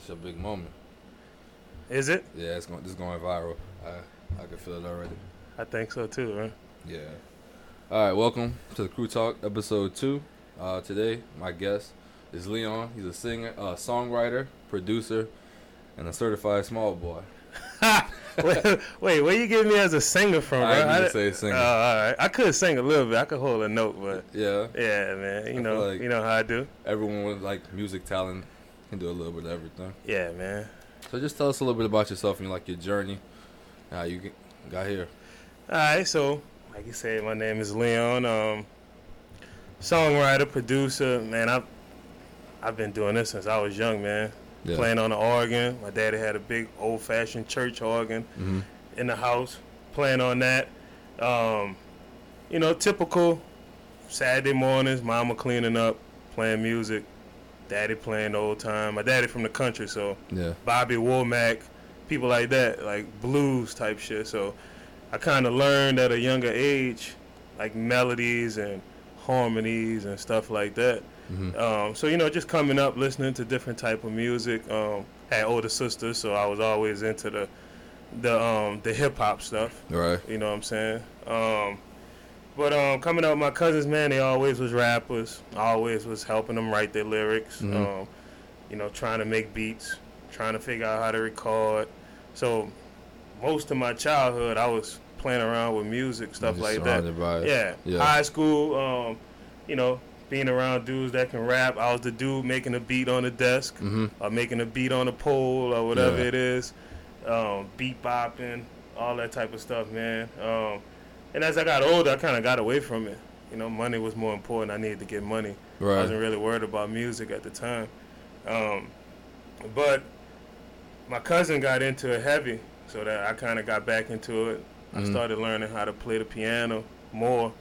It's a big moment. Is it? Yeah, it's going. This is going viral. I I can feel it already. I think so too, right? Yeah. All right. Welcome to the Krewe Talk, episode two. Uh, today, my guest is Leon. He's a singer, uh, songwriter, producer, and a certified small boy. wait, wait, where you get me as a singer from, I didn't I, say singer. Oh, all right. I could sing a little bit. I could hold a note, but yeah. yeah, man. You I know, like- you know how I do. Everyone with like music talent can do a little bit of everything. Yeah, man. So just tell us a little bit about yourself and like your journey, how you got here. All right, so like you said, my name is Leon. Um, songwriter, producer. Man, I've I've been doing this since I was young, man. Yeah. Playing on the organ. My daddy had a big old-fashioned church organ hmm in the house. Playing on that. Um, you know, typical Saturday mornings. Mama cleaning up, playing music. Daddy playing the old time. My daddy from the country, so Yeah. Bobby Womack, people like that, like blues type shit. So I kind of learned at a younger age, like melodies and harmonies and stuff like that. hmm Um, so you know, just coming up, listening to different type of music. Um, had older sisters, so I was always into the the um, the hip hop stuff. Right. You know what I'm saying? But um, coming up, my cousins, man, they always was rappers. Always was helping them write their lyrics. Mhm. Um, you know, trying to make beats, trying to figure out how to record. So most of my childhood, I was playing around with music, stuff like that. Yeah. Yeah. High school, um, you know, being around dudes that can rap. I was the dude making a beat on the desk hmm or making a beat on a pole or whatever Yeah. it is, um, beat bopping, all that type of stuff, man. Um, and as I got older, I kind of got away from it. You know, money was more important. I needed to get money. I wasn't really worried about music at the time. Um, but my cousin got into it heavy, so that I kind of got back into it. I Mhm. started learning how to play the piano more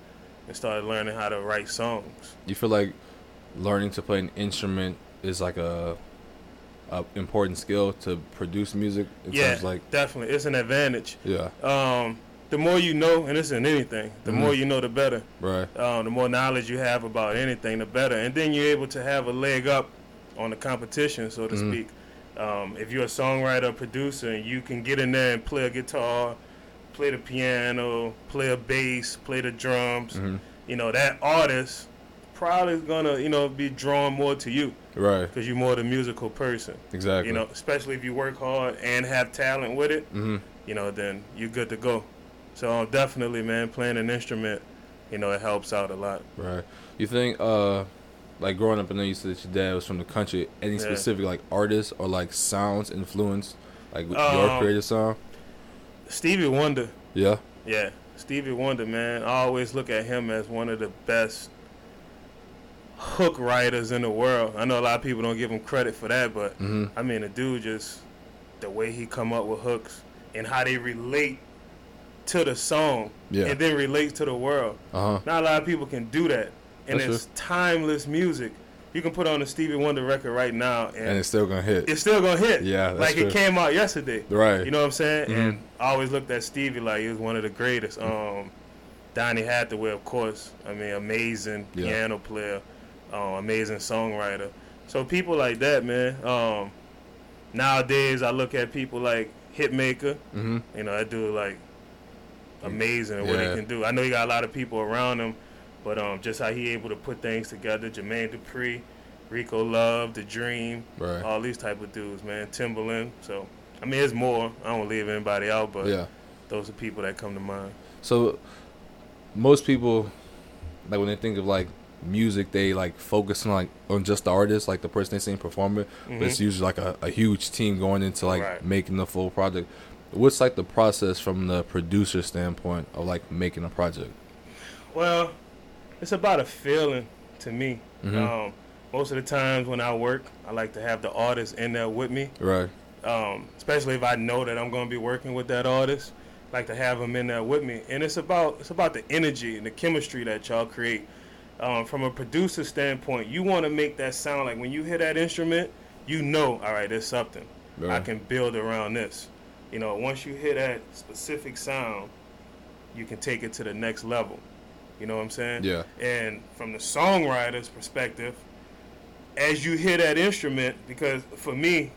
and started learning how to write songs. You feel like learning to play an instrument is like a, a important skill to produce music. In yeah, like definitely. It's an advantage. yeah. um, the more you know, and this isn't anything, the Mhm. more you know, the better. Right. Um, the more knowledge you have about anything, the better. And then you're able to have a leg up on the competition, so to Mhm. speak. Um, if you're a songwriter, producer, and you can get in there and play a guitar, play the piano, play a bass, play the drums, hmm you know, that artist probably is gonna, you know, be drawn more to you Right. because you're more the musical person. Exactly. You know, especially if you work hard and have talent with it hmm you know, then you're good to go. So um, definitely, man, playing an instrument, you know, it helps out a lot. Right. You think uh like growing up, I know you said that your dad was from the country. Any Yeah. specific like artists or like sounds influenced like with your Um, creative sound? Stevie Wonder, Yeah. yeah, Stevie Wonder, man. I always look at him as one of the best hook writers in the world. I know a lot of people don't give him credit for that, but hmm I mean, the dude just the way he come up with hooks and how they relate to the song Yeah. and then relate to the world. Uh huh. Not a lot of people can do that, and That's it's timeless music. You can put on a Stevie Wonder record right now, And it's still gonna hit. it's still gonna hit. Yeah, like true. it came out yesterday. Right. You know what I'm saying? Mhm. And I always looked at Stevie like he was one of the greatest. Um, Donny Hathaway, of course. I mean, amazing Yeah. piano player, um, amazing songwriter. So people like that, man. Um, nowadays, I look at people like Hitmaka. hmm You know, that dude like amazing at what Yeah. he can do. I know he got a lot of people around him, but um, just how he able to put things together. Jermaine Dupri, Rico Love, The Dream, Right. all these type of dudes, man. Timbaland. So I mean, there's more. I don't leave anybody out, but yeah. those are people that come to mind. So most people like when they think of like music, they like focus on like on just the artist, like the person they sing performing. But it's Mhm. usually like a, a huge team going into like Right. making the full project. What's like the process from the producer standpoint of like making a project? Well, it's about a feeling to me. Mhm. Um, most of the times when I work, I like to have the artist in there with me. Right. um, especially if I know that I'm going to be working with that artist. Like to have them in there with me, and it's about it's about the energy and the chemistry that y'all create. Um, from a producer standpoint, you want to make that sound like when you hear that instrument, you know, all right, there's something I can build around this. You know, once you hear that specific sound, you can take it to the next level. You know what I'm saying? Yeah. And from the songwriter's perspective, as you hear that instrument, because for me,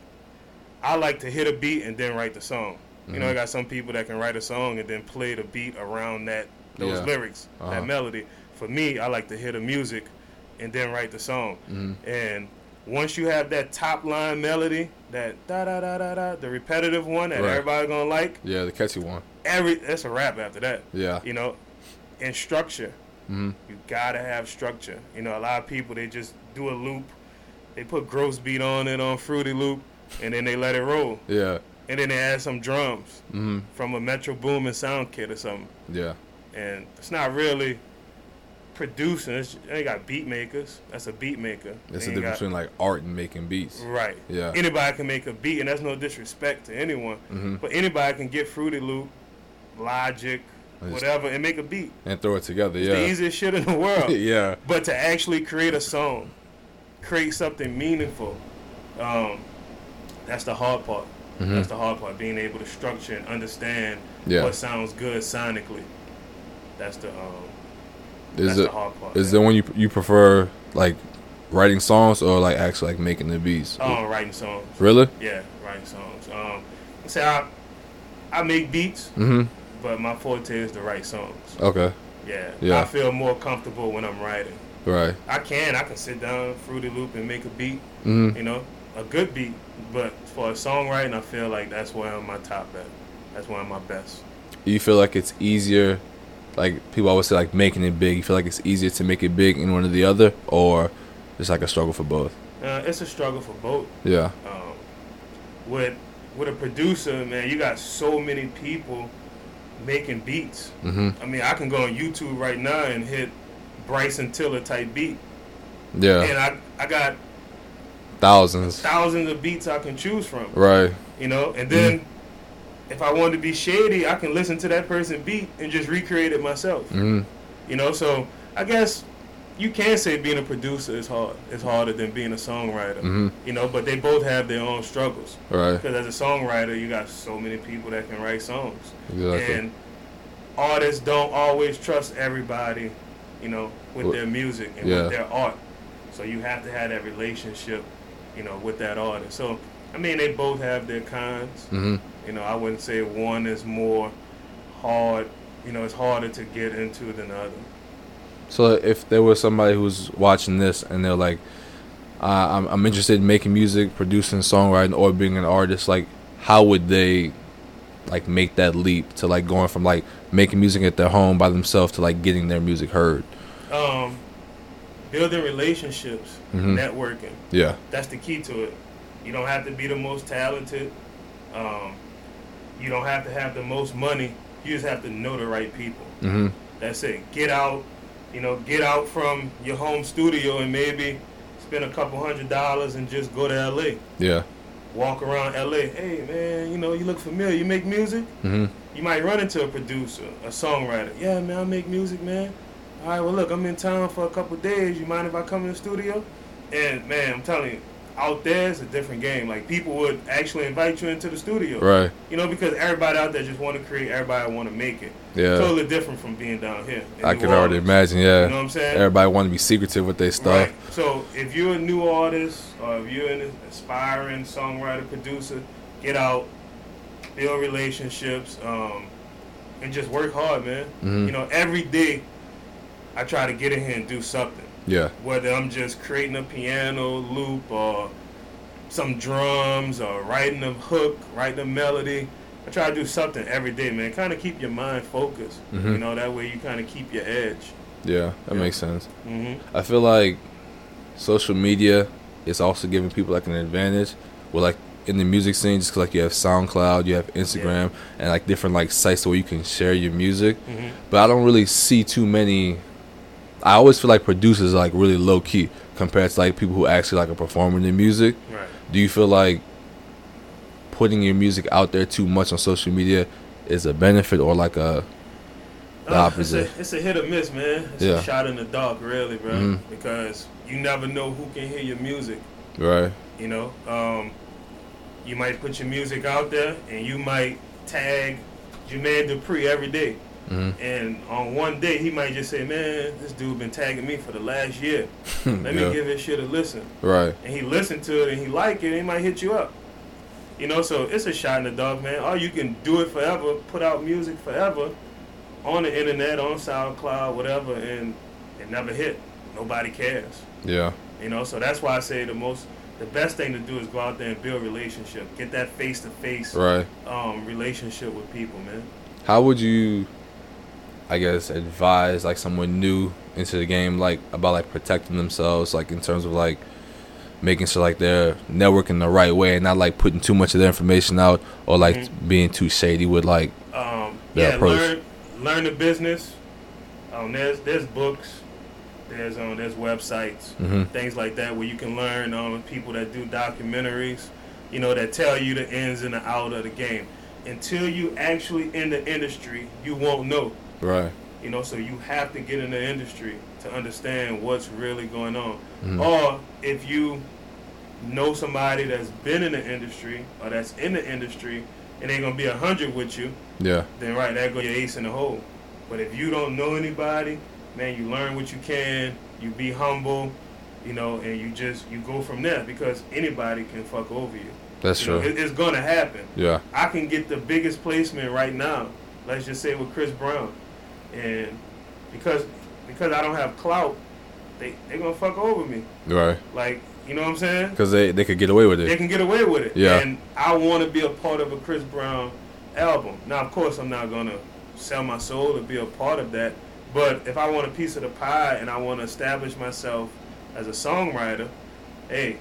I like to hit a beat and then write the song. You know, I Mhm. got some people that can write a song and then play the beat around that those Yeah. lyrics, Uh-huh. that melody. For me, I like to hear the music and then write the song. Mhm. And once you have that top line melody, that da da da da da, the repetitive one that Right. everybody gonna like, Yeah, the catchy one. every that's a rap after that. Yeah. You know, and structure. hmm You gotta have structure. You know, a lot of people they just do a loop, they put gross beat on it on Fruity Loop, and then they let it roll, Yeah. and then they add some drums hmm from a Metro Boomin sound kit or something, Yeah. and it's not really producing. They got beat makers. That's a beat maker. They the difference got- between like art and making beats. Right. Yeah. Anybody can make a beat, and that's no disrespect to anyone. hmm But anybody can get Fruity Loop, Logic, whatever, and make a beat. And throw it together. It's Yeah. the easiest shit in the world. yeah. But to actually create a song, create something meaningful, um, that's the hard part. hmm That's the hard part. Being able to structure and understand Yeah. what sounds good sonically. That's the um, Is that's it the hard part. is there one you you prefer like writing songs or like actually like making the beats? um, writing songs. Really? Yeah, writing songs. Um, say I I make beats, hmm but my forte is to write songs. Okay. Yeah. Yeah. I feel more comfortable when I'm writing. Right. I can. I can sit down, Fruity Loop, and make a beat. hmm You know, a good beat. But for a songwriting, I feel like that's where I'm my top at. That's where I'm my best. You feel like it's easier, like people always say, like making it big. You feel like it's easier to make it big in one or the other, or it's like a struggle for both. Uh, it's a struggle for both. Yeah. Um, with with a producer, man, you got so many people making beats. hmm I mean, I can go on YouTube right now and hit Bryson Tiller type beat, Yeah. and I I got Thousands. thousands of beats I can choose from. Right. You know, and then if I want to be shady, I can listen to that person beat and just recreate it myself. hmm You know, so I guess you can say being a producer is hard. It's harder than being a songwriter. hmm You know, but they both have their own struggles. Right. Because as a songwriter, you got so many people that can write songs, Exactly. and artists don't always trust everybody. You know, with Well, their music and yeah. with their art. So you have to have that relationship, you know, with that artist. So I mean, they both have their cons. hmm You know, I wouldn't say one is more hard. You know, it's harder to get into than the other. So if there was somebody who's watching this and they're like, uh, I'm, I'm interested in making music, producing, songwriting, or being an artist, like, how would they, like, make that leap to like going from like making music at their home by themselves to like getting their music heard? Um, building relationships, Mhm. networking. Yeah. That's the key to it. You don't have to be the most talented. Um, you don't have to have the most money. You just have to know the right people. hmm That's it. Get out, you know, get out from your home studio and maybe spend a couple hundred dollars and just go to LA. Yeah. Walk around LA. Hey man, you know, you look familiar. You make music? hmm You might run into a producer, a songwriter. Yeah, man, I make music, man. All right, well, look, I'm in town for a couple days. You mind if I come in the studio? And man, I'm telling you, out there is a different game. Like people would actually invite you into the studio. Right. You know, because everybody out there just want to create. Everybody want to make it. Yeah. Totally different from being down here. I can already imagine. Yeah. You know what I'm saying? Everybody want to be secretive with their stuff. Right. So if you're a new artist or if you're an aspiring songwriter, producer, get out, build relationships, um, and just work hard, man. Mhm. You know, every day I try to get in here and do something. Yeah. Whether I'm just creating a piano loop or some drums or writing a hook, writing a melody. I try to do something every day, man. Kind of keep your mind focused. Mhm. You know, that way you kind of keep your edge. Yeah. That Yeah. makes sense. hmm I feel like social media is also giving people like an advantage. With like in the music scene, just 'cause like you have SoundCloud, you have Instagram, and like different like sites where you can share your music. hmm But I don't really see too many. I always feel like producers are like really low key compared to like people who actually like are performing their music. Right. Do you feel like putting your music out there too much on social media is a benefit or like a the Uh, opposite? It's a, it's a hit or miss, man. It's Yeah. a shot in the dark, really, bro. Mhm. Because you never know who can hear your music. right? You know, um, you might put your music out there, and you might tag Jermaine Dupri every day. Hmm And on one day, he might just say, "Man, this dude been tagging me for the last year. Let yeah. me give this shit a listen." Right. And he listened to it, and he liked it, and he might hit you up. You know, so it's a shot in the dark, man. Or you can do it forever, put out music forever on the internet, on SoundCloud, whatever, and it never hit. Nobody cares. Yeah. You know, so that's why I say the most, the best thing to do is go out there and build relationship, get that face to face Right. um relationship with people, man. How would you, I guess, advise like someone new into the game, like about like protecting themselves, like in terms of like making sure like they're networking the right way and not like putting too much of their information out or like Mhm. being too shady with like Um, Their yeah, approach. learn learn the business. Um, there's there's books, there's um there's websites, Mhm. things like that where you can learn um people that do documentaries, you know, that tell you the ins and the out of the game. Until you actually in the industry, you won't know. Right. You know, so you have to get in the industry to understand what's really going on. Mhm. Or if you know somebody that's been in the industry or that's in the industry and they're gonna be a hundred with you, Yeah. then right, that go your ace in the hole. But if you don't know anybody, man, you learn what you can, you be humble, you know, and you just you go from there because anybody can fuck over you. That's You know, true. it, it's gonna happen. Yeah. I can get the biggest placement right now. Let's just say with Chris Brown, and because because I don't have clout, they they gonna fuck over me. Right. Like you know what I'm saying? Because they they could get away with it. They can get away with it. Yeah. And I want to be a part of a Chris Brown album. Now, of course, I'm not gonna sell my soul to be a part of that. But if I want a piece of the pie and I want to establish myself as a songwriter, hey,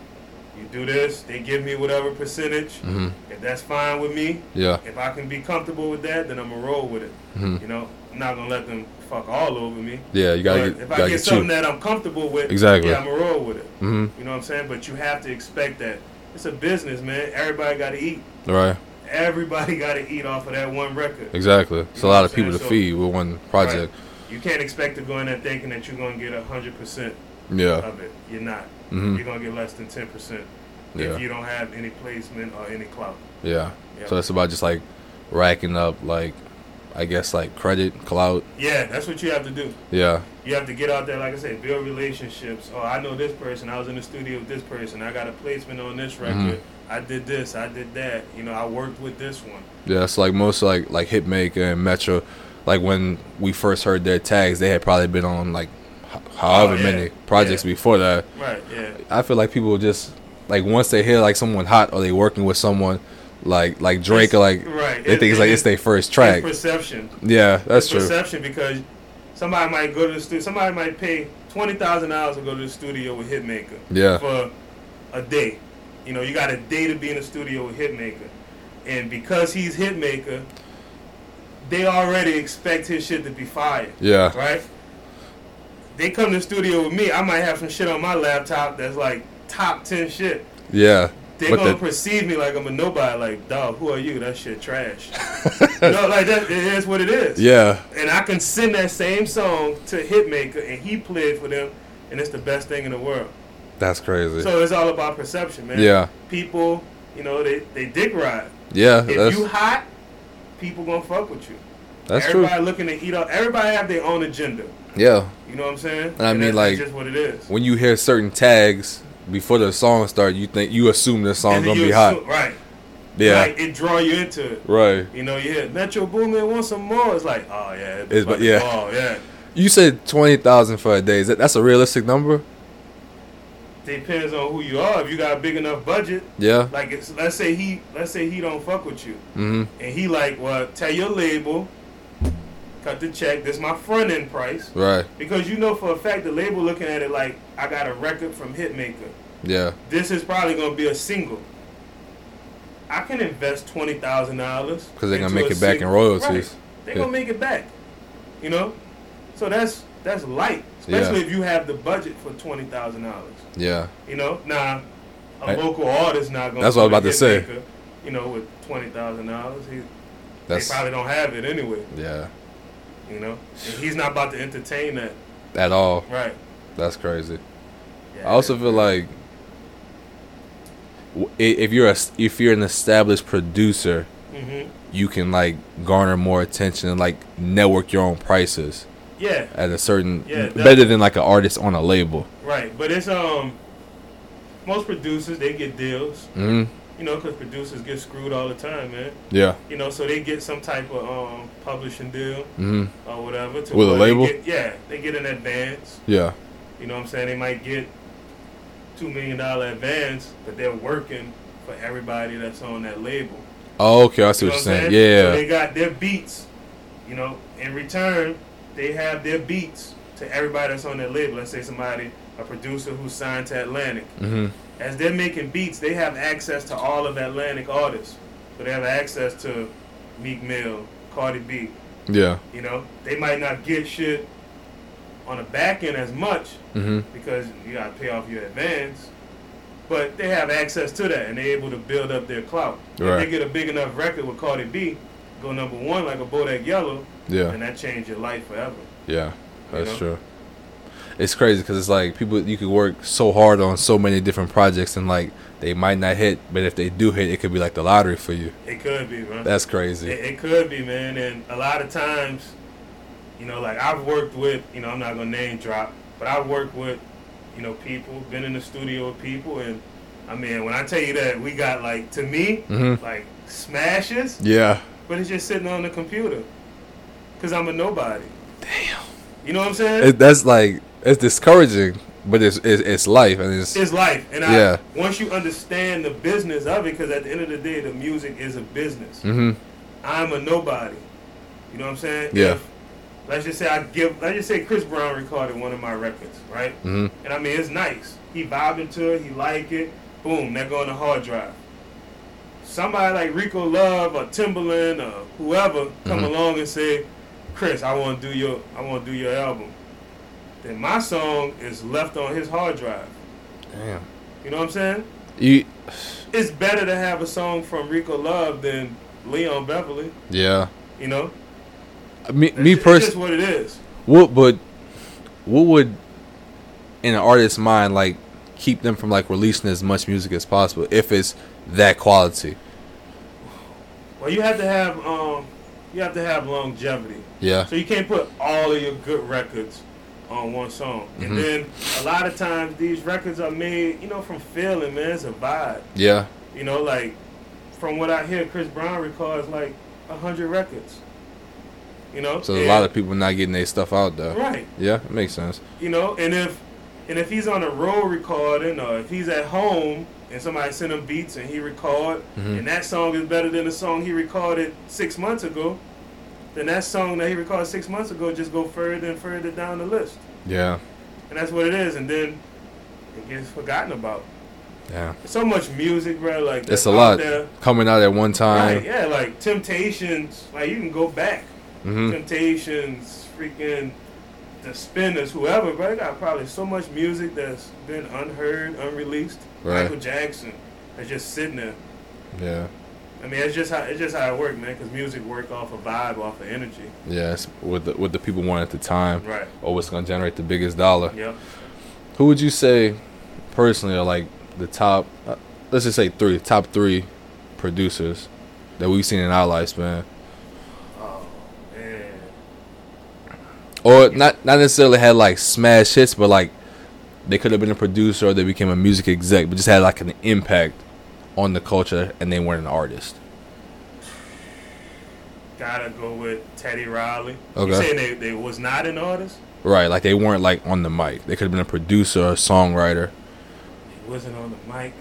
you do this, they give me whatever percentage. hmm If that's fine with me, Yeah. if I can be comfortable with that, then I'm gonna roll with it. hmm You know, I'm not gonna let them fuck all over me. Yeah. You gotta But get, if I gotta get get something you. that I'm comfortable with, Exactly. yeah, I'm gonna roll with it. Mm-hmm. You know what I'm saying? But you have to expect that it's a business, man. Everybody got to eat. Right. Everybody got to eat off of that one record. Exactly. It's a lot of people to? So- feed with one project. You can't expect to go in there thinking that you're gonna get hundred percent Yeah. of it. You're not. hmm You're gonna get less than ten percent Yeah. if you don't have any placement or any clout. Yeah. Yeah. So it's about just like racking up like I guess like credit, clout. Yeah, that's what you have to do. Yeah. You have to get out there, like I said, build relationships. Oh, I know this person. I was in the studio with this person. I got a placement on this record. Mhm. I did this. I did that. You know, I worked with this one. Yeah, it's like most like like Hitmaka and Metro, like when we first heard their tags, they had probably been on like however Oh, yeah. many projects Yeah. before that. Right. Yeah. I feel like people just like once they hear like someone hot or they working with someone like like Drake or like right. they think it's like it's their first track. It's perception. Yeah, that's it's true. Perception because somebody might go to the studio. Somebody might pay twenty thousand dollars to go to the studio with Hitmaka Yeah, for a day. You know, you got a day to be in the studio with Hitmaka, and because he's Hitmaka, they already expect his shit to be fire. yeah, right? They come to the studio with me. I might have some shit on my laptop that's like top ten shit. yeah. They But gonna the- perceive me like I'm a nobody. Like, dog, who are you? That shit trash. you know, like that. It is what it is. Yeah, And I can send that same song to Hitmaka, and he played for them, and it's the best thing in the world. that's crazy. So it's all about perception, man. Yeah, People, you know, they they dick ride. yeah, If that's you hot, people gonna fuck with you. that's true. everybody looking to eat up. Everybody have their own agenda. Yeah, You know what I'm saying? And I mean, that's, like- that's just what it is. when you hear certain tags before the song starts, you think you assume the song And then gonna be hot. right? Yeah, like it draw you into it. right. You know, yeah. Metro Boomin want some more. It's like, oh yeah, It's- fucking yeah. ball, yeah. You said twenty thousand for a day. Is that that's a realistic number? Depends on who you are. If you got a big enough budget, Yeah. like it's, let's say he, let's say he don't fuck with you, Mm-hmm. and he like, well, tell your label, cut the check. This my front end price Right. because you know for a fact the label looking at it like I got a record from Hitmaka. Yeah. This is probably gonna be a single. I can invest twenty thousand dollars because they're gonna make it back in royalties. They're Yeah. gonna make it back. You know, so that's that's light, especially Yeah. if you have the budget for twenty thousand dollars. Yeah. You know, now a I- local artist not gonna. That's what I was about to say. Hitmaka, You know, with twenty thousand dollars, he That's they probably don't have it anyway. yeah. You know, and he's not about to entertain that, At all. right? That's crazy. Yeah. I also feel like if you're a if you're an established producer, hmm you can like garner more attention and like network your own prices Yeah, at a certain Yeah, better than like an artist on a label. right. But it's um, most producers they get deals. hmm You know, because producers get screwed all the time, man. Yeah. You know, so they get some type of um, publishing deal hmm or whatever. To With a label? get- yeah, they get an advance. Yeah. You know what I'm saying? They might get two million dollar advance, but they're working for everybody that's on that label. Oh, okay. I see You what you're saying. saying? So Yeah. they got their beats. You know, in return, they have their beats to everybody that's on that label. Let's say somebody, a producer who's signed to Atlantic. hmm As they're making beats, they have access to all of Atlantic artists. So they have access to Meek Mill, Cardi B. Yeah. You know, they might not get shit on the back end as much hmm because you gotta pay off your advance. But they have access to that and they're able to build up their clout. If Right. they get a big enough record with Cardi B, go number one like a Bodak Yellow, Yeah. and that change your life forever. Yeah. That's know? true. It's crazy because it's like people you could work so hard on so many different projects and like they might not hit, but if they do hit, it could be like the lottery for you. It could be, man. That's crazy. it could be, man. And a lot of times, you know, like I've worked with, you know, I'm not gonna name drop, but I've worked with, you know, people, been in the studio with people, and I mean, when I tell you that we got like, to me, hmm like smashes, Yeah. but it's just sitting on the computer, cause I'm a nobody. Damn. You know what I'm saying? It, that's like it's discouraging, but it's it's, it's life and it's it's life, and I, Yeah. once you understand the business of it, because at the end of the day, the music is a business. hmm I'm a nobody. You know what I'm saying? Yeah. If, let's just say I give. Let's just say Chris Brown recorded one of my records, right? hmm And I mean, it's nice. He vibing to it. He like it. Boom, that go on the hard drive. Somebody like Rico Love or Timbaland or whoever come Mhm. along and say, "Chris, I want to do your, I want to do your album." Then my song is left on his hard drive. Damn. You know what I'm saying? You It's better to have a song from Rico Love than Leon Beverly. yeah. You know, Me It's me personally. just what it is. What but what would in an artist's mind like keep them from like releasing as much music as possible if it's that quality? Well, you have to have um, you have to have longevity. Yeah. So you can't put all of your good records on one song. Mhm. And then a lot of times these records are made, you know, from feeling, man. It's a vibe. Yeah. You know, like from what I hear, Chris Brown records like a hundred records. You know, So a lot of people not getting their stuff out though. right. Yeah, it makes sense. You know, and if and if he's on a road recording or if he's at home and somebody sent him beats and he record Mhm. and that song is better than the song he recorded six months ago, then that song that he recorded six months ago just go further and further down the list. Yeah. And that's what it is, and then it gets forgotten about. Yeah. So much music, bro. Like It's a lot There. coming out at one time. Right? Yeah, like Temptations. Like you can go back. hmm Temptations, freaking the Spinners, whoever, bro. They got probably so much music that's been unheard, unreleased. Right. Michael Jackson that's just sitting there. Yeah. I mean, it's just how it's just how it works, man. Because music work off of vibe, off of energy. Yeah. It's what the what the people want at the time, Right. or what's gonna generate the biggest dollar. Yep. Who would you say, personally, are like the top? Uh, let's just say three, top three producers that we've seen in our lifespan, Oh man. or not not necessarily had like smash hits, but like they could have been a producer or they became a music exec, but just had like an impact on the culture, and they weren't an artist. Gotta go with Teddy Riley. Okay. You saying they, they was not an artist? Right, like they weren't like on the mic. They could have been a producer or a songwriter. He wasn't on the mic.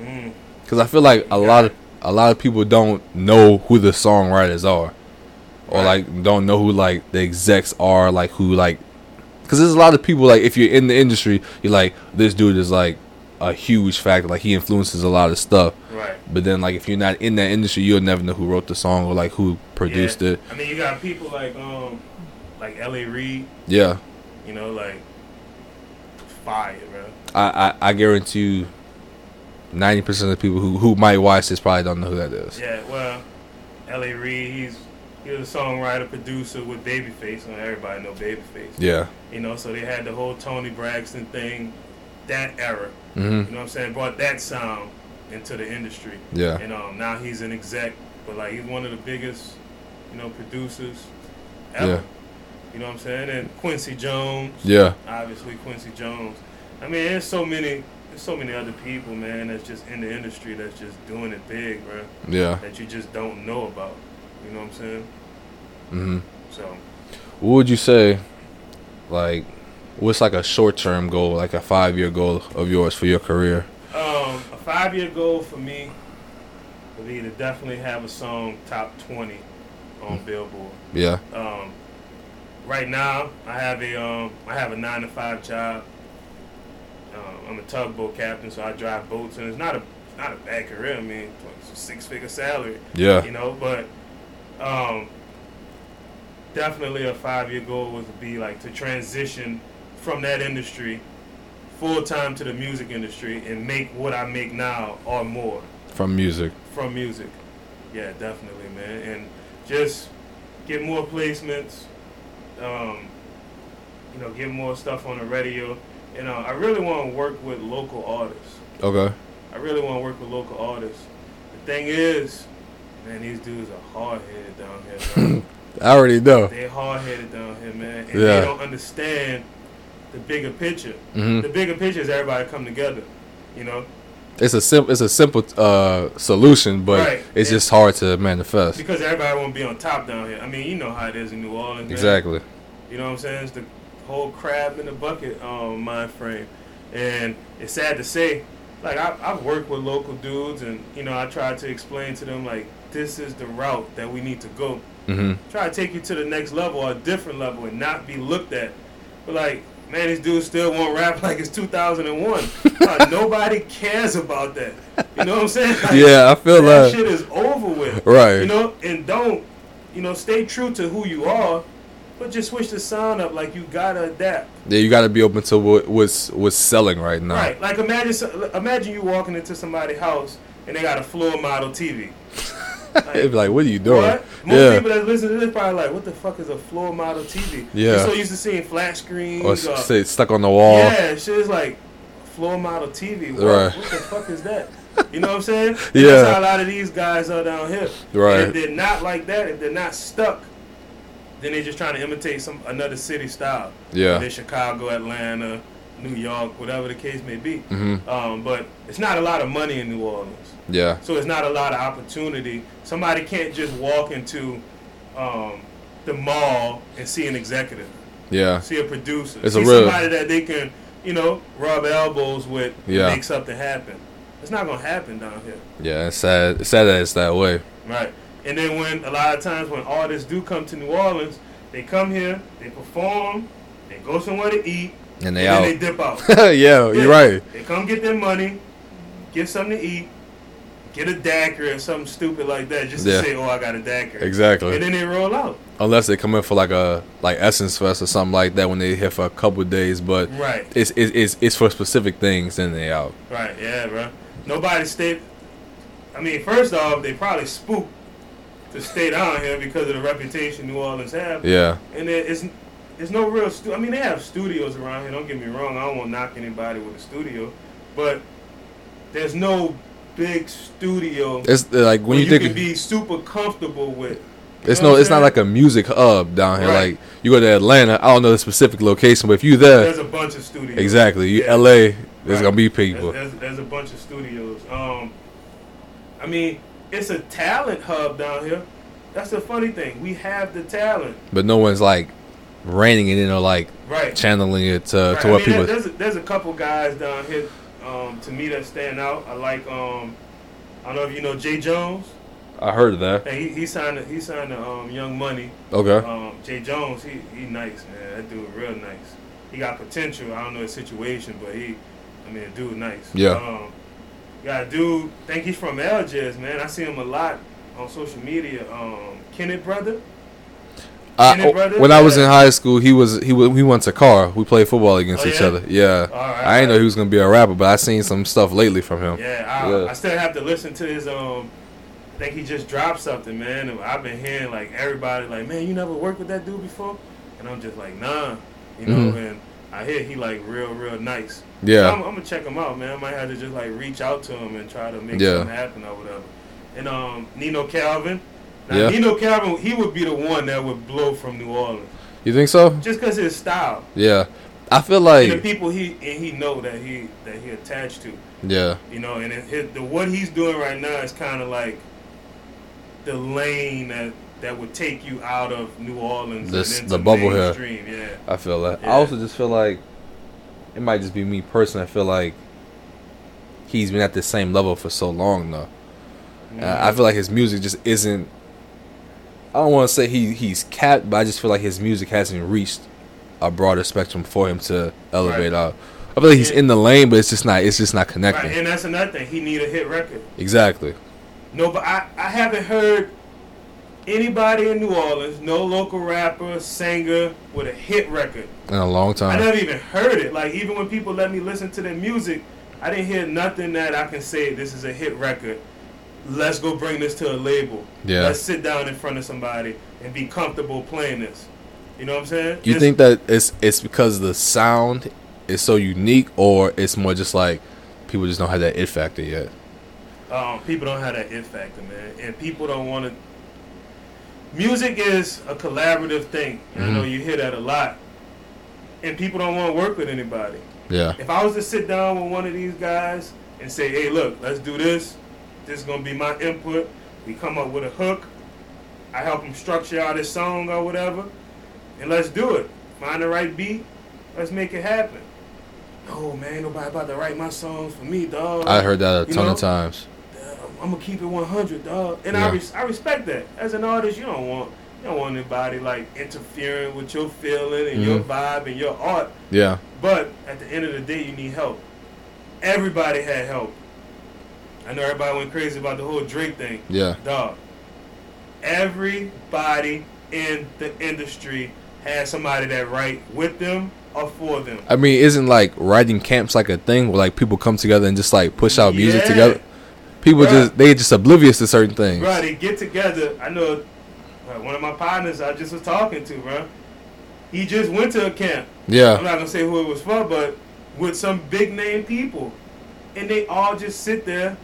Mm, Because I feel like a lot of a lot of people don't know who the songwriters are, or Right. like don't know who like the execs are, like who like. Because there's a lot of people like if you're in the industry, you're like this dude is like a huge factor, like he influences a lot of stuff. right. But then like if you're not in that industry, you'll never know who wrote the song or like who produced Yeah. it. I mean, you got people like um, like L.A. Reid. Yeah, You know, like fire, bro. I I, I guarantee you. Ninety percent of the people who, who might watch this probably don't know who that is. Yeah, well, L.A. Reid, he's he was a songwriter, producer with Babyface, and everybody know Babyface. Yeah. You know, so they had the whole Toni Braxton thing, that era. hmm You know what I'm saying? Brought that sound into the industry. Yeah. And um, now he's an exec, but like he's one of the biggest, you know, producers ever. Yeah. You know what I'm saying? And Quincy Jones, Yeah. obviously Quincy Jones. I mean, there's so many, there's so many other people, man, that's just in the industry that's just doing it big, bro. Yeah. That you just don't know about. You know what I'm saying? Mm-hmm. So, What would you say, like, what's like a short term goal, like a five year goal of yours for your career? um, a five year goal for me would be to definitely have a song top 20 on Billboard. Yeah. Um, right now, I have a um, I have a nine to five job. Um, I'm a tugboat captain, so I drive boats, and it's not a not a bad career. I mean, it's a six figure salary, Yeah. you know. But um, definitely a five year goal was to be like to transition from that industry full time to the music industry and make what I make now or more From music. from music. Yeah, definitely, man. And just get more placements. Um, you know, get more stuff on the radio. And uh, I really want to work with local artists. Okay. I really want to work with local artists. The thing is, man, these dudes are hard headed down here. I already know. they hard headed down here, man, and Yeah. they don't understand the bigger picture. hmm The bigger picture is everybody come together. You know, It's a simple. It's a simple uh, solution, but Right. it's Yeah. just hard to manifest. because everybody want to be on top down here. I mean, you know how it is in New Orleans. man. Exactly. You know what I'm saying? It's the whole crab in the bucket um, mind frame. And it's sad to say, like, I, I've worked with local dudes, and, you know, I tried to explain to them, like, this is the route that we need to go. hmm Try to take you to the next level or a different level and not be looked at. But, like, man, these dudes still won't rap like it's 2001. Like, nobody cares about that. You know what I'm saying? Like, Yeah, I feel that that. shit is over with. Right. You know, and don't, you know, stay true to who you are, but just switch the sound up. Like you gotta adapt. Yeah, you got to be open to what, what's what's selling right now. Right. Like imagine, imagine you walking into somebody's house and they got a floor model TV. It'd be like, what are you doing? What? Most Yeah. people that listen to this probably like, what the fuck is a floor model TV? Yeah. You're so used to seeing flat screens. Or Or, s- uh, say stuck on the wall. yeah, shit is like floor model TV. What, Right. what the fuck is that? You know what I'm saying? Yeah. That's how a lot of these guys are down here. Right. And if they're not like that, if they're not stuck, then they're just trying to imitate some another city style. Yeah. It's Chicago, Atlanta, New York, whatever the case may be. hmm Um, but it's not a lot of money in New Orleans. Yeah. So it's not a lot of opportunity. Somebody can't just walk into um, the mall and see an executive, Yeah. see a producer, It's see a real- somebody that they can, you know, rub elbows with and Yeah. make something happen. It's not gonna happen down here, Yeah. It's sad. It's sad that it's that way. right? And then when a lot of times when artists do come to New Orleans, they come here, they perform, they go somewhere to eat, And they and out. they dip out. yeah, Yeah. you're right. They come get their money, get something to eat, get a daiquiri or something stupid like that, just to say, "Oh, I got a daiquiri." Exactly. And then they roll out. Unless they come in for like a like Essence Fest or something like that when they here for a couple of days, but Right, it's it's it's, it's for specific things. Then they out. right, yeah, bro. Nobody stayed. I mean, first off, they probably spooked to stay down here because of the reputation New Orleans have. Yeah. And is, there's no real. Stu- I mean, they have studios around here. Don't get me wrong. I don't want to knock anybody with a studio, but there's no big studio It's uh, like when you you, think can be super comfortable with. it's no it's not like a music hub down here. Right. Like you go to Atlanta, I don't know the specific location, but if you there, There's a bunch of studios. exactly. You Yeah. LA, there's Right. gonna be There's, people. there's, there's a bunch of studios. Um, I mean, it's a talent hub down here. That's the funny thing. We have the talent, But no one's like reining it in or like right? channeling it to, Right. to I what mean, people. there's a, there's a couple guys down here um, to me that stand out. I like um, I don't know if you know Jay Jones. I heard of that. And he, he signed he signed to um, Young Money. Okay. Um, Jay Jones, he he nice man. That dude real nice. He got potential. I don't know his situation, but he, I mean, dude nice. Yeah. Um, got a dude. Think he's from Algiers, man. I see him a lot on social media. Um, Kenneth brother. I, Kenneth when I was in high school, he was he was, we went to car. We played football against Oh, each yeah? other. Yeah. Right, I didn't know all he was gonna be a rapper, but I seen some stuff lately from him. Yeah, I, Yeah. I still have to listen to his. Um, I think he just dropped something, man. I've been hearing like everybody like, man, you never worked with that dude before, and I'm just like, nah, you know. Mhm. And I hear he like real, real nice. Yeah. So I'm, I'm gonna check him out, man. I might have to just like reach out to him and try to make Yeah. something happen or whatever. And um, Nino Calvin. Now, Yeah. Nino Calvin, he would be the one that would blow from New Orleans, You think so? just cause his style. Yeah. I feel and like the people he and he know that he that he attached to. yeah, You know, and it, his, the what he's doing right now is kind of like the lane that that would take you out of New Orleans This- and the into bubble here. mainstream. Yeah, I feel that. I also just feel like it might just be me personally. I feel like he's been at the same level for so long though. Uh, I feel like his music just isn't. I don't want to say he he's capped, but I just feel like his music hasn't reached a broader spectrum for him to elevate Right. out. I feel like he's in the lane, but it's just not. It's just not connecting. right, and that's another thing. He need a hit record. Exactly. No, but I, I haven't heard anybody in New Orleans, no local rapper, singer with a hit record. In a long time. I never even heard it. Like even when people let me listen to their music, I didn't hear nothing that I can say this is a hit record. Let's go bring this to a label. Yeah. Let's sit down in front of somebody and be comfortable playing this. You know what I'm saying? You It's- think that it's it's because the sound is so unique, or it's more just like people just don't have that it factor yet? um, people don't have that it factor, man, and people don't want to. Music is a collaborative thing. and I know you hear that a lot, and people don't want to work with anybody. Yeah. If I was to sit down with one of these guys and say, "Hey, look, let's do this. This is gonna be my input." We come up with a hook. I help them structure out his song or whatever, and let's do it. Find the right beat. Let's make it happen. No man, nobody about to write my songs for me, dog. I heard that a You ton know? of times. I'm gonna keep it 100, dog. And Yeah. I res- I respect that. As an artist, you don't want you don't want anybody like interfering with your feeling and your Mhm. vibe and your art. Yeah. But at the end of the day, you need help. Everybody had help. I know everybody went crazy about the whole Drake thing. Yeah. Dog. Everybody in the industry has somebody that write with them or for them. I mean, isn't like writing camps like a thing where like people come together and just like push out music Yeah. together? People Bruh. just they just oblivious to certain things. Bro, they get together. I know uh, one of my partners I just was talking to, bro. He just went to a camp. Yeah. I'm not gonna say who it was for, but with some big name people, and they all just sit there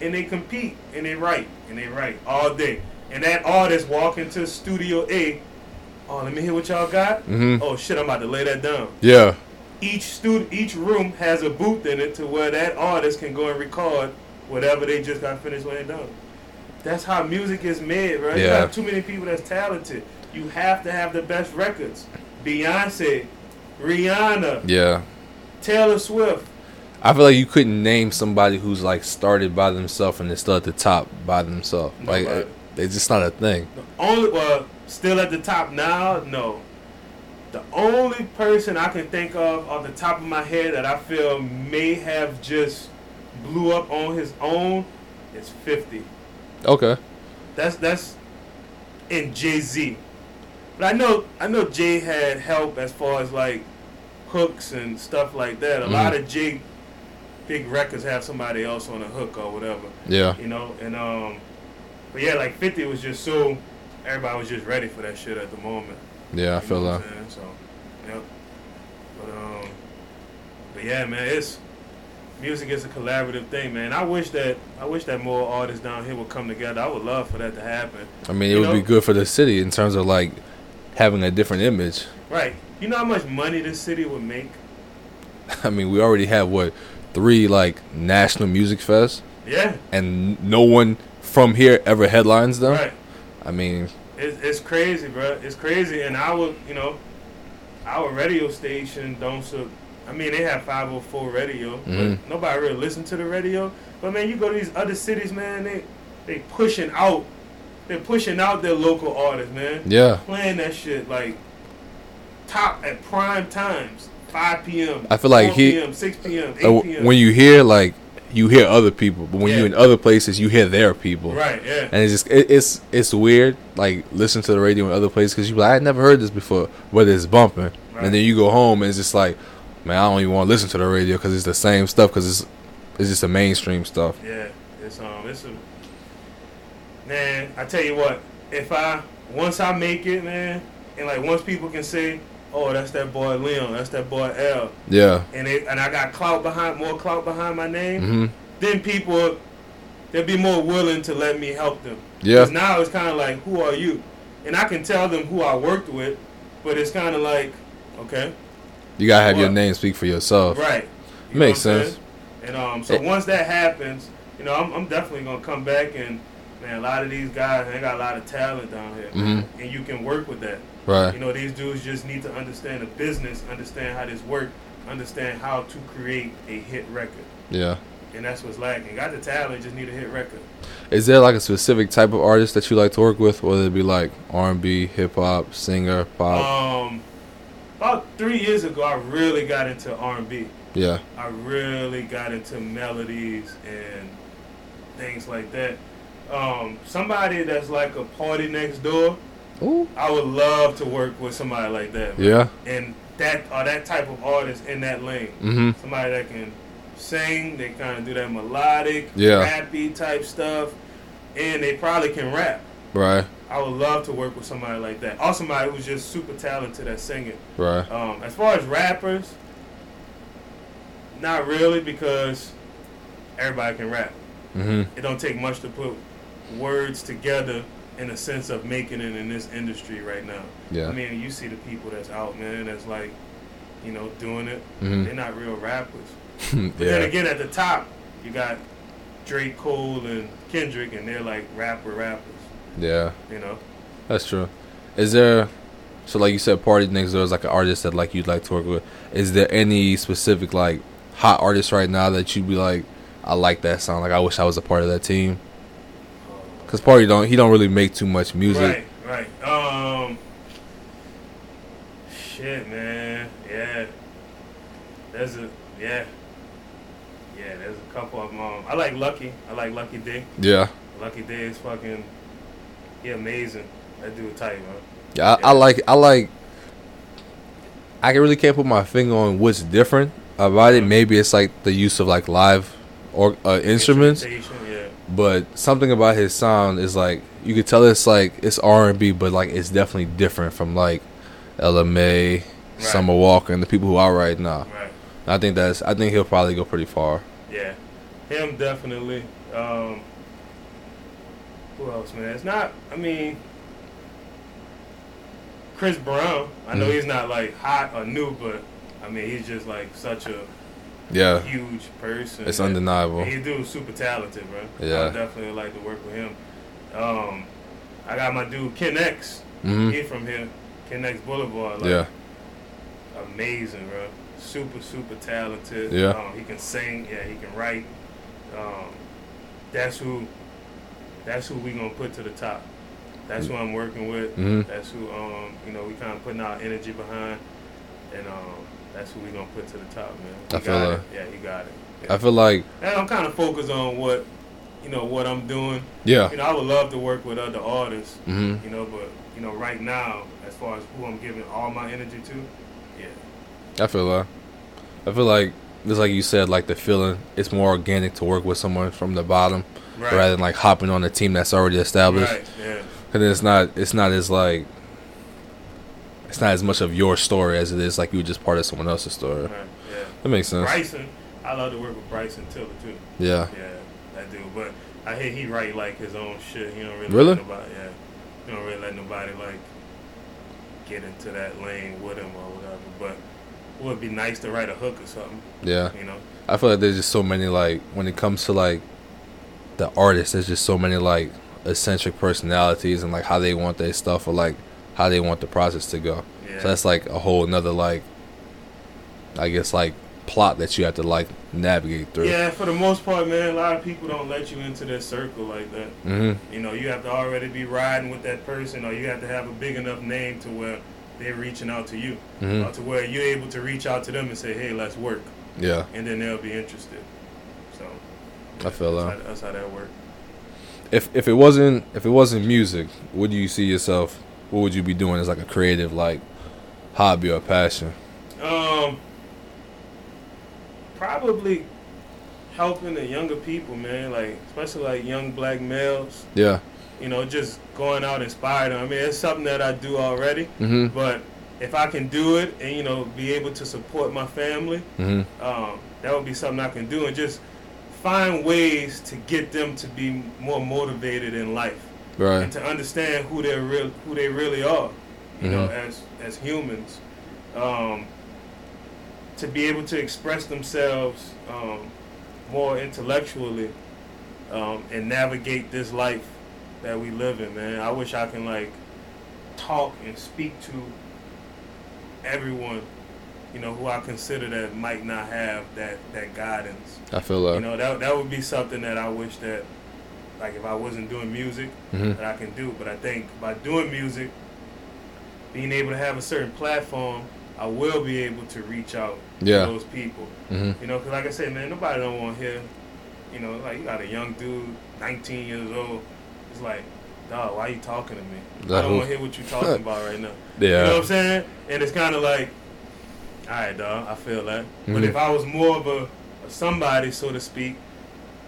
and they compete and they write and they write all day. And that artist walk into Studio A. Oh, let me hear what y'all got. Mhm. Oh shit, I'm about to lay that down. Yeah. Each stud, each room has a booth in it to where that artist can go and record whatever they just got finished laying down. That's how music is made, right? You have too many people that's talented. You have to have the best records. Beyonce, Rihanna, Yeah. Taylor Swift. I feel like you couldn't name somebody who's like started by themselves and they're still at the top by themselves. Like Nobody. uh, it's just not a thing. The only well, still at the top now, no. The only person I can think of off the top of my head that I feel may have just blew up on his own is 50. Okay. That's that's in Jay Z. But I know I know Jay had help as far as like hooks and stuff like that. A lot Mhm. of Jay big records have somebody else on the hook or whatever. Yeah. You know, and um but yeah, like fifty was just so everybody was just ready for that shit at the moment. Yeah, I feel know that. what So yep. But um but yeah man, it's music is a collaborative thing, man. I wish that I wish that more artists down here would come together. I would love for that to happen. I mean, it You would be good for the city in terms of like having a different image. Right. You know how much money this city would make? I mean, we already have what three like national music fests, Yeah. and no one from here ever headlines them. Right. I mean, It's, it's crazy, bro. It's crazy. And our, you know, our radio station don't so. I mean, they have 504 radio, Mhm. but nobody really listen to the radio. But man, you go to these other cities, man. They they pushing out. They're pushing out their local artists, man. yeah, Playing that shit like top at prime times, 5 p.m. I feel like 4 he- p.m., 6 p.m., 8 Uh, p.m. when you hear like you hear other people, but when Yeah. you in other places, you hear their people. right, yeah. And it's just it, it's it's weird like listen to the radio in other places because you like I never heard this before, whether it's bumping, Right. and then you go home and it's just like, man, I don't even want to listen to the radio because it's the same stuff because it's it's just the mainstream stuff. Yeah, it's um, it's a man. I tell you what, if I once I make it, man, and like once people can say, "Oh, that's that boy Leon, that's that boy L," Yeah. and it, and I got clout behind more clout behind my name, hmm then people they'll be more willing to let me help them. Yeah. 'Cause now it's kind of like, who are you? And I can tell them who I worked with, but it's kind of like, okay, You gotta have your name speak for yourself. Right. You Makes what sense. saying? And um, so It- once that happens, you know, I'm, I'm definitely gonna come back and man, a lot of these guys they got a lot of talent down here, Mhm. and you can work with that. Right. You know, these dudes just need to understand the business, understand how this works, understand how to create a hit record, Yeah. and that's what's lacking. Got the talent, just need a hit record. Is there like a specific type of artist that you like to work with, whether it be like R and B, hip hop, singer, pop? Um, about three years ago, I really got into R&B. yeah. I really got into melodies and things like that. Um, somebody that's like a PARTYNEXTDOOR, Ooh. I would love to work with somebody like that. man. Yeah. And that or that type of artist in that lane. Mhm. Somebody that can sing, they kind of do that melodic, Yeah. rappy type stuff, and they probably can rap. Right. I would love to work with somebody like that. Or somebody who's just super talented at singing. Right. Um, as far as rappers, not really because everybody can rap. Mhm. It don't take much to put words together in a sense of making it in this industry right now. Yeah. I mean, you see the people that's out, man, that's like, you know, doing it. They're Mhm. not real rappers. But then again, at the top, you got Drake, Cole, and Kendrick, and they're like rapper rappers. Yeah. You know. That's true. Is there so like you said, PARTYNEXTDOOR is like an artist that like you'd like to work with. Is there any specific like hot artist right now that you'd be like, I like that sound. Like I wish I was a part of that team. Cause party don't he don't really make too much music. Right, right. Um, shit, man. Yeah, there's a yeah, yeah. There's a couple of them. Um, I like Lucky. I like Lucky Daye. Yeah. Lucky Daye is fucking, he amazing. That dude tight, man. Yeah, I, I like I like. I really can't put my finger on what's different about it. Maybe it's like the use of like live or uh, instruments, Yeah. But something about his sound is like you could tell it's like it's R and B, but like it's definitely different from like Ella Mai, Summer Walker, and the people who are right now. Right. I think that's I think he'll probably go pretty far. Yeah. Him definitely. Um, who else, man? It's not. I mean, Chris Brown. I know Mhm. he's not like hot or new, but I mean he's just like such a Yeah, huge person. it's undeniable. He dude super talented, bro. Yeah. I definitely like to work with him. Um, I got my dude Ken X. hmm He from here, Ken X Boulevard. Like, Yeah, amazing, bro. Super, super talented. Yeah. Um, he can sing. Yeah, he can write. Um, that's who. That's who we gonna put to the top. That's who I'm working with. Mhm. That's who um you know we kind of putting our energy behind, and um that's who we're gonna put to the top, man. He I feel like, it. Yeah, he got it. Yeah. I feel like and I'm kind of focused on what, you know, what I'm doing. yeah. You know, I would love to work with other artists. hmm You know, but you know, right now, as far as who I'm giving all my energy to, yeah. I feel that. I feel like just like you said, like the feeling, it's more organic to work with someone from the bottom Right. rather than like hopping on a team that's already established. Right. Yeah. Cause it's not it's not as like it's not as much of your story as it is like you were just part of someone else's story. Right. Yeah. That makes sense. Bryson, I love to work with Bryson Tiller too. Yeah. Yeah, that dude. But I hear he write like his own shit. He don't really Really? let nobody. Yeah, he don't really let nobody like get into that lane with him or whatever. But it would be nice to write a hook or something. Yeah. You know. I feel like there's just so many like when it comes to like the artists, there's just so many like eccentric personalities and like how they want their stuff or like how they want the process to go. Yeah. So that's like a whole another like I guess like plot that you have to like navigate through. yeah, for the most part, man, a lot of people don't let you into their circle like that. hmm You know, you have to already be riding with that person, or you have to have a big enough name to where they're reaching out to you, hmm or to where you're able to reach out to them and say, "Hey, let's work," Yeah, and then they'll be interested. So I feel that's that. how, that's how that works. If if it wasn't if it wasn't music, would you see yourself? What would you be doing as like a creative like hobby or passion? Um, probably helping the younger people, man. Like especially like young black males. Yeah. You know, just going out inspired. them. I mean, it's something that I do already, hmm but if I can do it and you know be able to support my family, hmm um, that would be something I can do, and just find ways to get them to be more motivated in life and to understand who they real who they really are, you know, Mhm. as as humans. Um, to be able to express themselves um, more intellectually um, and navigate this life that we live in, man. I wish I can like talk and speak to everyone, you know, who I consider that might not have that that guidance. I feel like You know, that that would be something that I wish that, like, if I wasn't doing music, hmm that I can do. But I think by doing music, being able to have a certain platform, I will be able to reach out Yeah. to those people. hmm You know, because like I said, man, nobody don't want to hear. You know, like you got a young dude, 19 years old. It's like, dog, why you talking to me? I don't want to hear what you talking about right now. Yeah. You know what I'm saying? And it's kind of like, all right, dog, I feel that. But Mhm. if I was more of a, a somebody, so to speak,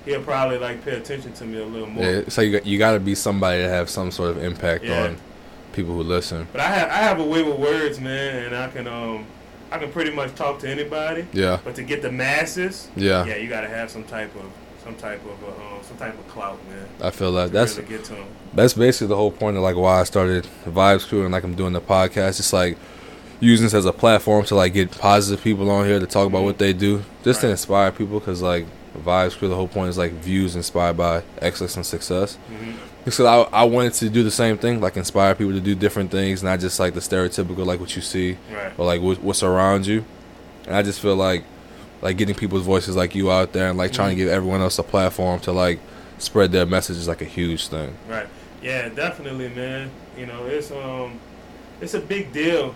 he'll probably like pay attention to me a little more. Yeah, so you got, you got to be somebody to have some sort of impact Yeah. on people who listen. But I have I have a way with words, man, and I can um I can pretty much talk to anybody. Yeah, But to get the masses, yeah, yeah, you gotta have some type of some type of uh, um, some type of clout, man. I feel that. to That's really to that's basically the whole point of like why I started Vibes Krewe and like I'm doing the podcast. It's like using this as a platform to like get positive people on here to talk about Mhm. what they do, just to inspire people. Because like Vibes Krewe, the whole point is like views inspired by excellence and success. Mhm. Because I, I wanted to do the same thing, like inspire people to do different things, not just like the stereotypical like what you see Right. or like what, what's around you. And I just feel like like getting people's voices like you out there and like trying to Mhm. give everyone else a platform to like spread their message is like a huge thing. Right. Yeah, definitely, man. You know, it's um, it's a big deal.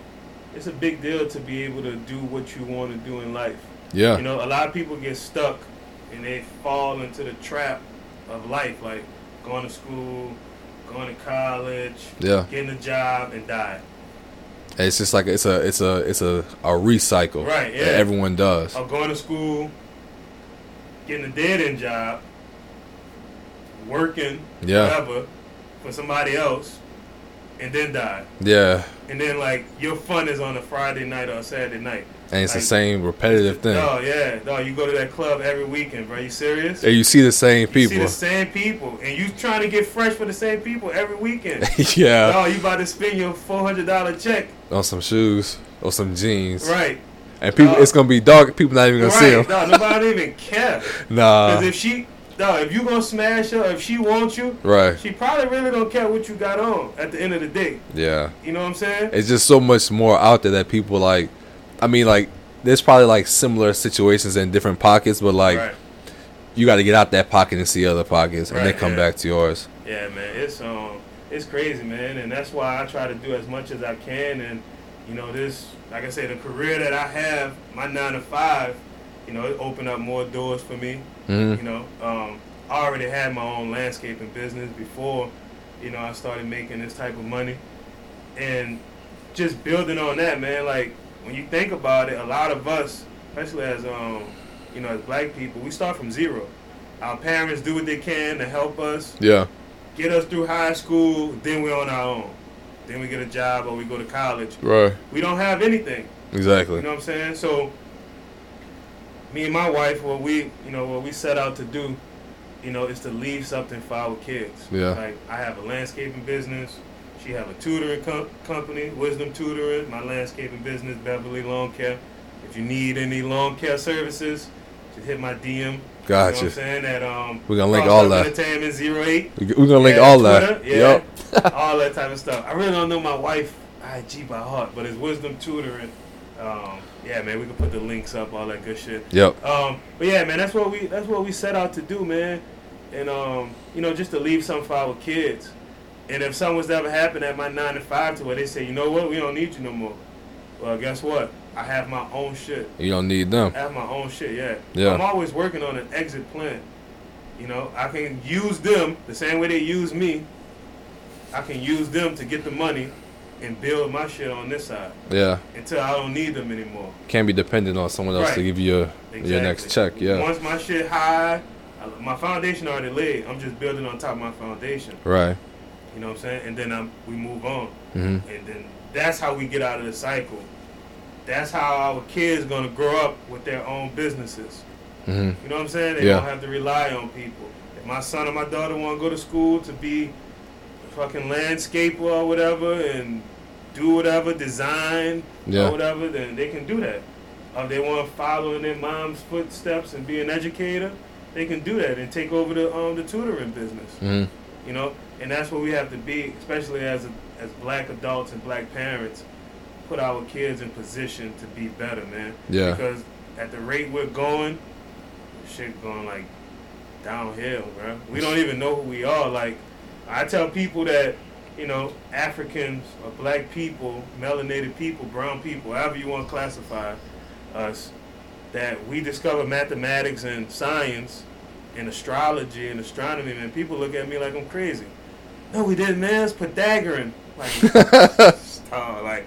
It's a big deal to be able to do what you want to do in life. Yeah. You know, a lot of people get stuck and they fall into the trap of life, like going to school, going to college, Yeah. getting a job, and die. It's just like it's a it's a it's a, a recycle Right, yeah. that everyone does. Or going to school, getting a dead end job, working, Yeah. whatever, for somebody else, and then die. Yeah. And then like your fun is on a Friday night or a Saturday night. And it's Like, the same repetitive thing. Oh yeah, no, you go to that club every weekend, bro. You serious? And you see the same You people. see the same people, and you trying to get fresh for the same people every weekend. yeah. Oh, you about to spend your four hundred dollar check, On some shoes or some jeans. right? And people Uh, it's gonna be dark, people not even gonna see them. No, nobody even care. Nah. Because if she, no, if you gonna smash her, if she wants you, Right. she probably really don't care what you got on at the end of the day. Yeah. You know what I'm saying? It's just so much more out there that people like I mean like there's probably like similar situations in different pockets, but like right. you got to get out that pocket and see other pockets, and then come yeah. back to yours. Yeah, man, it's um, it's crazy, man, and that's why I try to do as much as I can. And you know, this, like I said, the career that I have, my nine to five, you know, it opened up more doors for me. Mhm. You know, um, I already had my own landscaping business before, you know, I started making this type of money, and just building on that, man. Like when you think about it, a lot of us, especially as um, you know, as black people, we start from zero. Our parents do what they can to help us Yeah. get us through high school, then we're on our own. Then we get a job or we go to college. Right. We don't have anything. Exactly. You know what I'm saying? So me and my wife, what we you know, what we set out to do, you know, is to leave something for our kids. Yeah. Like I have a landscaping business. She have a tutoring com- company, Wisdom Tutoring. My landscaping business, Beverly Lawn Care. If you need any lawn care services, just hit my DM. You know what Gotcha. I'm saying? That um, We're gonna link all that. Entertainment zero eight. We- We're gonna link Yeah, all that. Yeah, Yep. all that type of stuff. I really don't know my wife IG by heart, but it's Wisdom Tutoring. Um, yeah, man, we can put the links up, all that good shit. Yep. Um, but yeah, man, that's what we that's what we set out to do, man. And um, you know, just to leave something for our kids. And if something was ever happen at my nine to five to where they say, you know what, we don't need you no more. Well, guess what? I have my own shit. You don't need them. I have my own shit, yeah. Yeah. I'm always working on an exit plan. You know, I can use them the same way they use me. I can use them to get the money and build my shit on this side Yeah. until I don't need them anymore. Can't be dependent on someone else to give you your, your next check. Yeah. Once my shit high, my foundation already laid. I'm just building on top of my foundation. Right. You know what I'm saying? And then I'm, we move on. hmm And then that's how we get out of the cycle. That's how our kids gonna grow up with their own businesses. hmm You know what I'm saying? They Yeah. don't have to rely on people. If my son or my daughter want to go to school to be a fucking landscaper or whatever and do whatever, design Yeah. or whatever, then they can do that. Uh, if they want to follow in their mom's footsteps and be an educator, they can do that and take over the um the tutoring business. Mhm. You know, and that's what we have to be, especially as a, as black adults and black parents, put our kids in position to be better, man. Yeah. Because at the rate we're going, shit going like downhill, bro. We don't even know who we are. Like I tell people that, you know, Africans or black people, melanated people, brown people, however you want to classify us, that we discover mathematics and science and astrology and astronomy, man. People look at me like I'm crazy. No, we didn't, man. It's Pythagorean. Like, oh, like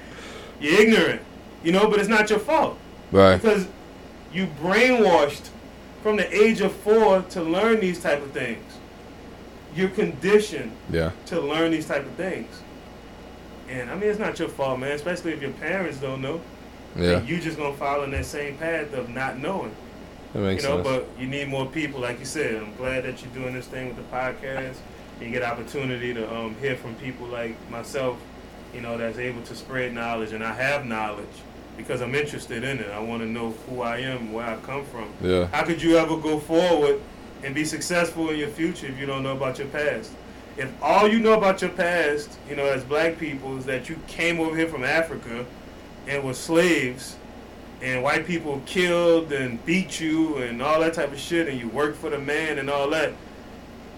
you're ignorant, you know. But it's not your fault Right. because you brainwashed from the age of four to learn these type of things. You're conditioned Yeah. to learn these type of things. And I mean, it's not your fault, man. Especially if your parents don't know. Yeah. And you just gonna follow in that same path of not knowing. That makes you know, sense. but you need more people, like you said. I'm glad that you're doing this thing with the podcast. You get opportunity to um, hear from people like myself, you know, that's able to spread knowledge, and I have knowledge because I'm interested in it. I want to know who I am, where I come from. yeah. How could you ever go forward and be successful in your future if you don't know about your past? If all you know about your past, you know, as black people, is that you came over here from Africa and were slaves, and white people killed and beat you and all that type of shit, and you worked for the man and all that,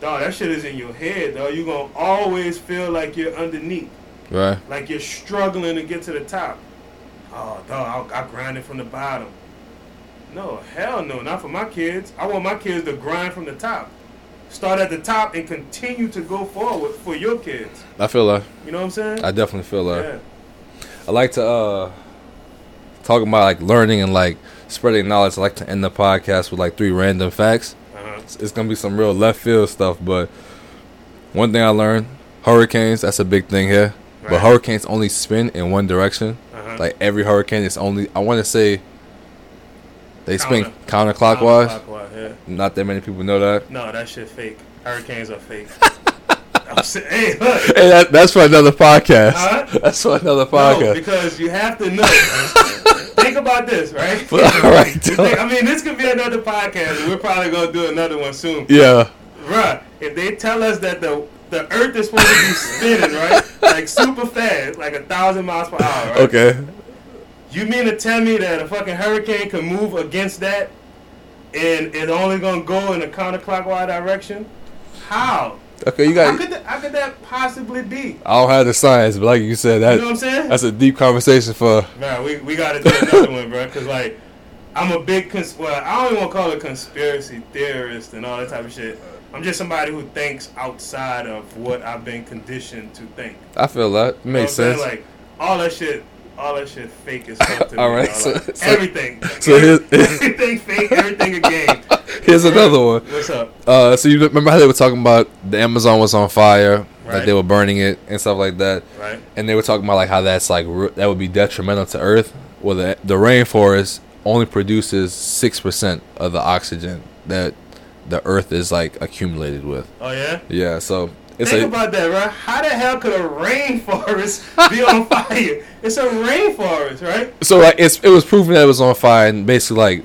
dog, that shit is in your head, dog. You're gonna always feel like you're underneath Right. like you're struggling to get to the top. Oh, dog, I, I grinded from the bottom. No, hell no, not for my kids. I want my kids to grind from the top. Start at the top and continue to go forward for your kids. I feel that. You know what I'm saying? I definitely feel that. yeah. I like to uh talk about like learning and like spreading knowledge. I like to end the podcast with like three random facts. It's, it's gonna be some real left field stuff, but one thing I learned: hurricanes. That's a big thing here. But hurricanes only spin in one direction. Uh-huh. Like every hurricane is only. I want to say they spin Counter- counterclockwise. Counterclockwise, yeah. Not that many people know that. No, that shit fake. Hurricanes are fake. Saying, hey, look. Hey, that, that's for another podcast. Huh? That's for another podcast. No, because you have to know. Think about this, right? All right, think- I mean, this could be another podcast. We're probably gonna do another one soon. yeah. Bruh, if they tell us that the the Earth is supposed to be spinning, right, like super fast, like a thousand miles per hour, right? Okay. You mean to tell me that a fucking hurricane can move against that, and it's only gonna go in a counterclockwise direction? How? Okay. You How got. could that, how could that possibly be? I don't have the science, but like you said, that You know what I'm saying? that's a deep conversation for. Man, we, we got to do another one, bro. Cause like, I'm a big cons- well, I don't even want to call it conspiracy theorist and all that type of shit. I'm just somebody who thinks outside of what I've been conditioned to think. I feel that You know makes what I'm sense. Like all that shit, all that shit fake as fuck to me. All right, so- Like, so- everything. so here's- everything fake, everything a game. Here's another one. What's up? Uh, so you remember how they were talking about the Amazon was on fire, like they were burning it and stuff like that, Right. and they were talking about like how that's like that would be detrimental to Earth. Well, the the rainforest only produces six percent of the oxygen that the Earth is like accumulated with. Oh yeah. Yeah, so it's Think a about that, right? How the hell could a rainforest be on fire? It's a rainforest, right? so like it's it was proven that it was on fire, and basically like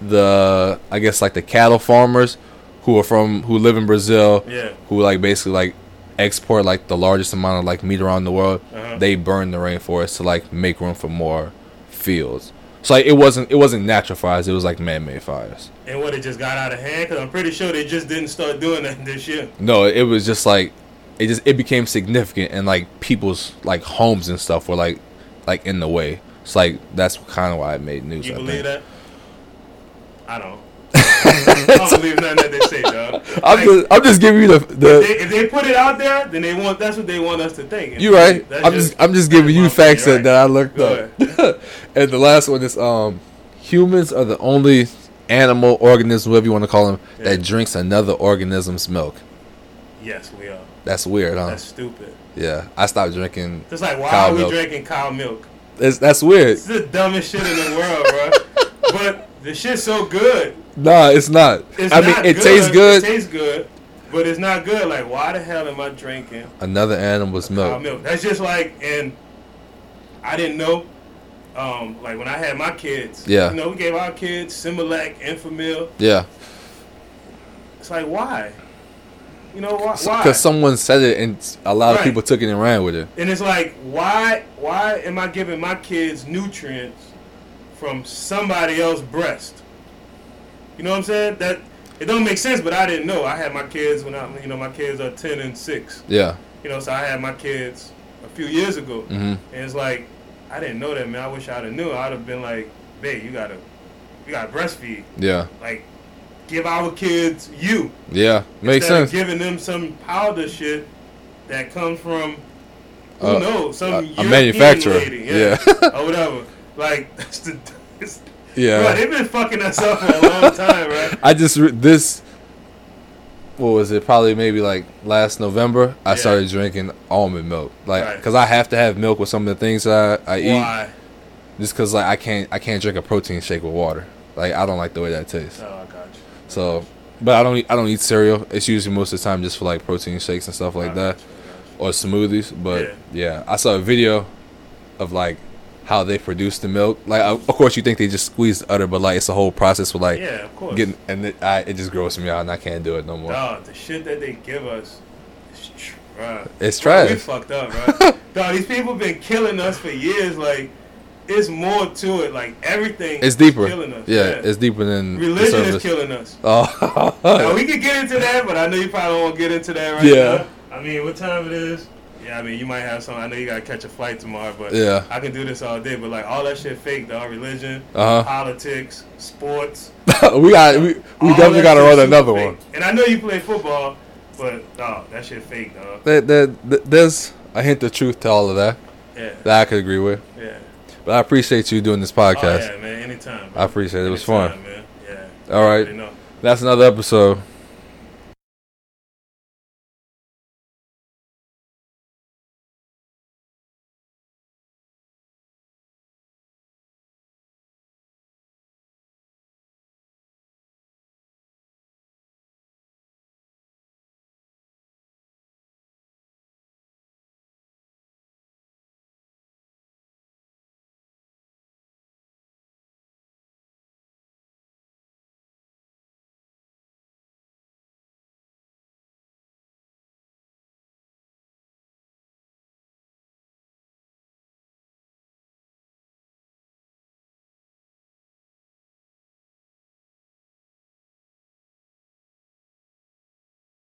the I guess like the cattle farmers who are from who live in Brazil, Yeah. who like basically like export like the largest amount of like meat around the world. Uh-huh. They burn the rainforest to like make room for more fields. So like it wasn't it wasn't natural fires; it was like man-made fires. And what it just got out of hand? Because I'm pretty sure they just didn't start doing that this year. No, it was just like it just it became significant, and like people's like homes and stuff were like like in the way. It's like that's kind of why it made news. You I believe think. that? I don't. I don't believe nothing that they say, dog. I'm Like, just I'm just giving you the if, they, if they put it out there, then they want that's what they want us to think. You right. I'm just I'm just giving you facts opinion, that, that I looked Go up. and the last one is um humans are the only animal organism, whatever you want to call them, Yeah. that drinks another organism's milk. Yes, we are. That's weird, huh? That's stupid. yeah, I stopped drinking. Just like why Cow are we milk. drinking cow milk? It's, that's weird. It's the dumbest shit in the world, bro. But the shit's so good. Nah, it's not. It's I mean, not it tastes good. It tastes good, but it's not good. Like, why the hell am I drinking Another animal's milk. milk? That's just like, and I didn't know Um, like when I had my kids, Yeah. you know, we gave our kids Similac, Enfamil. Yeah, It's like why? You know why? why? because someone said it and a lot of Right. people took it and ran with it. And it's like, why why am I giving my kids nutrients from somebody else's breast? You know what I'm saying? That it don't make sense, but I didn't know. I had my kids when I you know, my kids are ten and six. Yeah. You know, so I had my kids a few years ago. hmm And it's like, I didn't know that man. I wish I'd have knew. I'd have been like, babe, you gotta you gotta breastfeed. Yeah. Like give our kids you. Yeah. Makes sense. giving them some powder shit that comes from who Uh, knows some a- a manufacturer. lady, yeah, Yeah. or whatever. Like that's the, it's, Yeah. bro, they've been fucking us up for a long time, right? I just re- this. What was it? Probably maybe like last November. I Yeah. started drinking almond milk, like Right. because I have to have milk with some of the things that I, I eat. Just because like I can't I can't drink a protein shake with water. Like I don't like the way that tastes. Oh, I got you. So, but I don't eat, I don't eat cereal. It's usually most of the time just for like protein shakes and stuff like that you, I got you. or smoothies. But yeah. I saw a video of like how they produce the milk. Like of course you think they just squeeze the udder, but like it's a whole process with like yeah, of course. getting and it, I, it just grosses me out and I can't do it no more. Dog, the shit that they give us is trash. It's Bro, We fucked up, right? Dog, these people been killing us for years. Like, it's more to it. Like everything. It's is deeper. Killing us. Yeah, it's deeper than religion is killing us. Oh, Now we could get into that, but I know you probably to get into that right Yeah. now. I mean, what time it is? Yeah, I mean, you might have some. I know you gotta catch a flight tomorrow, but Yeah. I can do this all day. But like all that shit fake, dog. Religion, Uh-huh. politics, sports. we got we, we definitely got to run another fake. one. And I know you play football, but dog, that shit fake, dog. There, there, there's a hint of truth to all of that Yeah, that I could agree with. yeah. But I appreciate you doing this Oh podcast. yeah, man. Anytime. Bro. I appreciate it. It was fun. Man. Yeah. All right. That's another episode.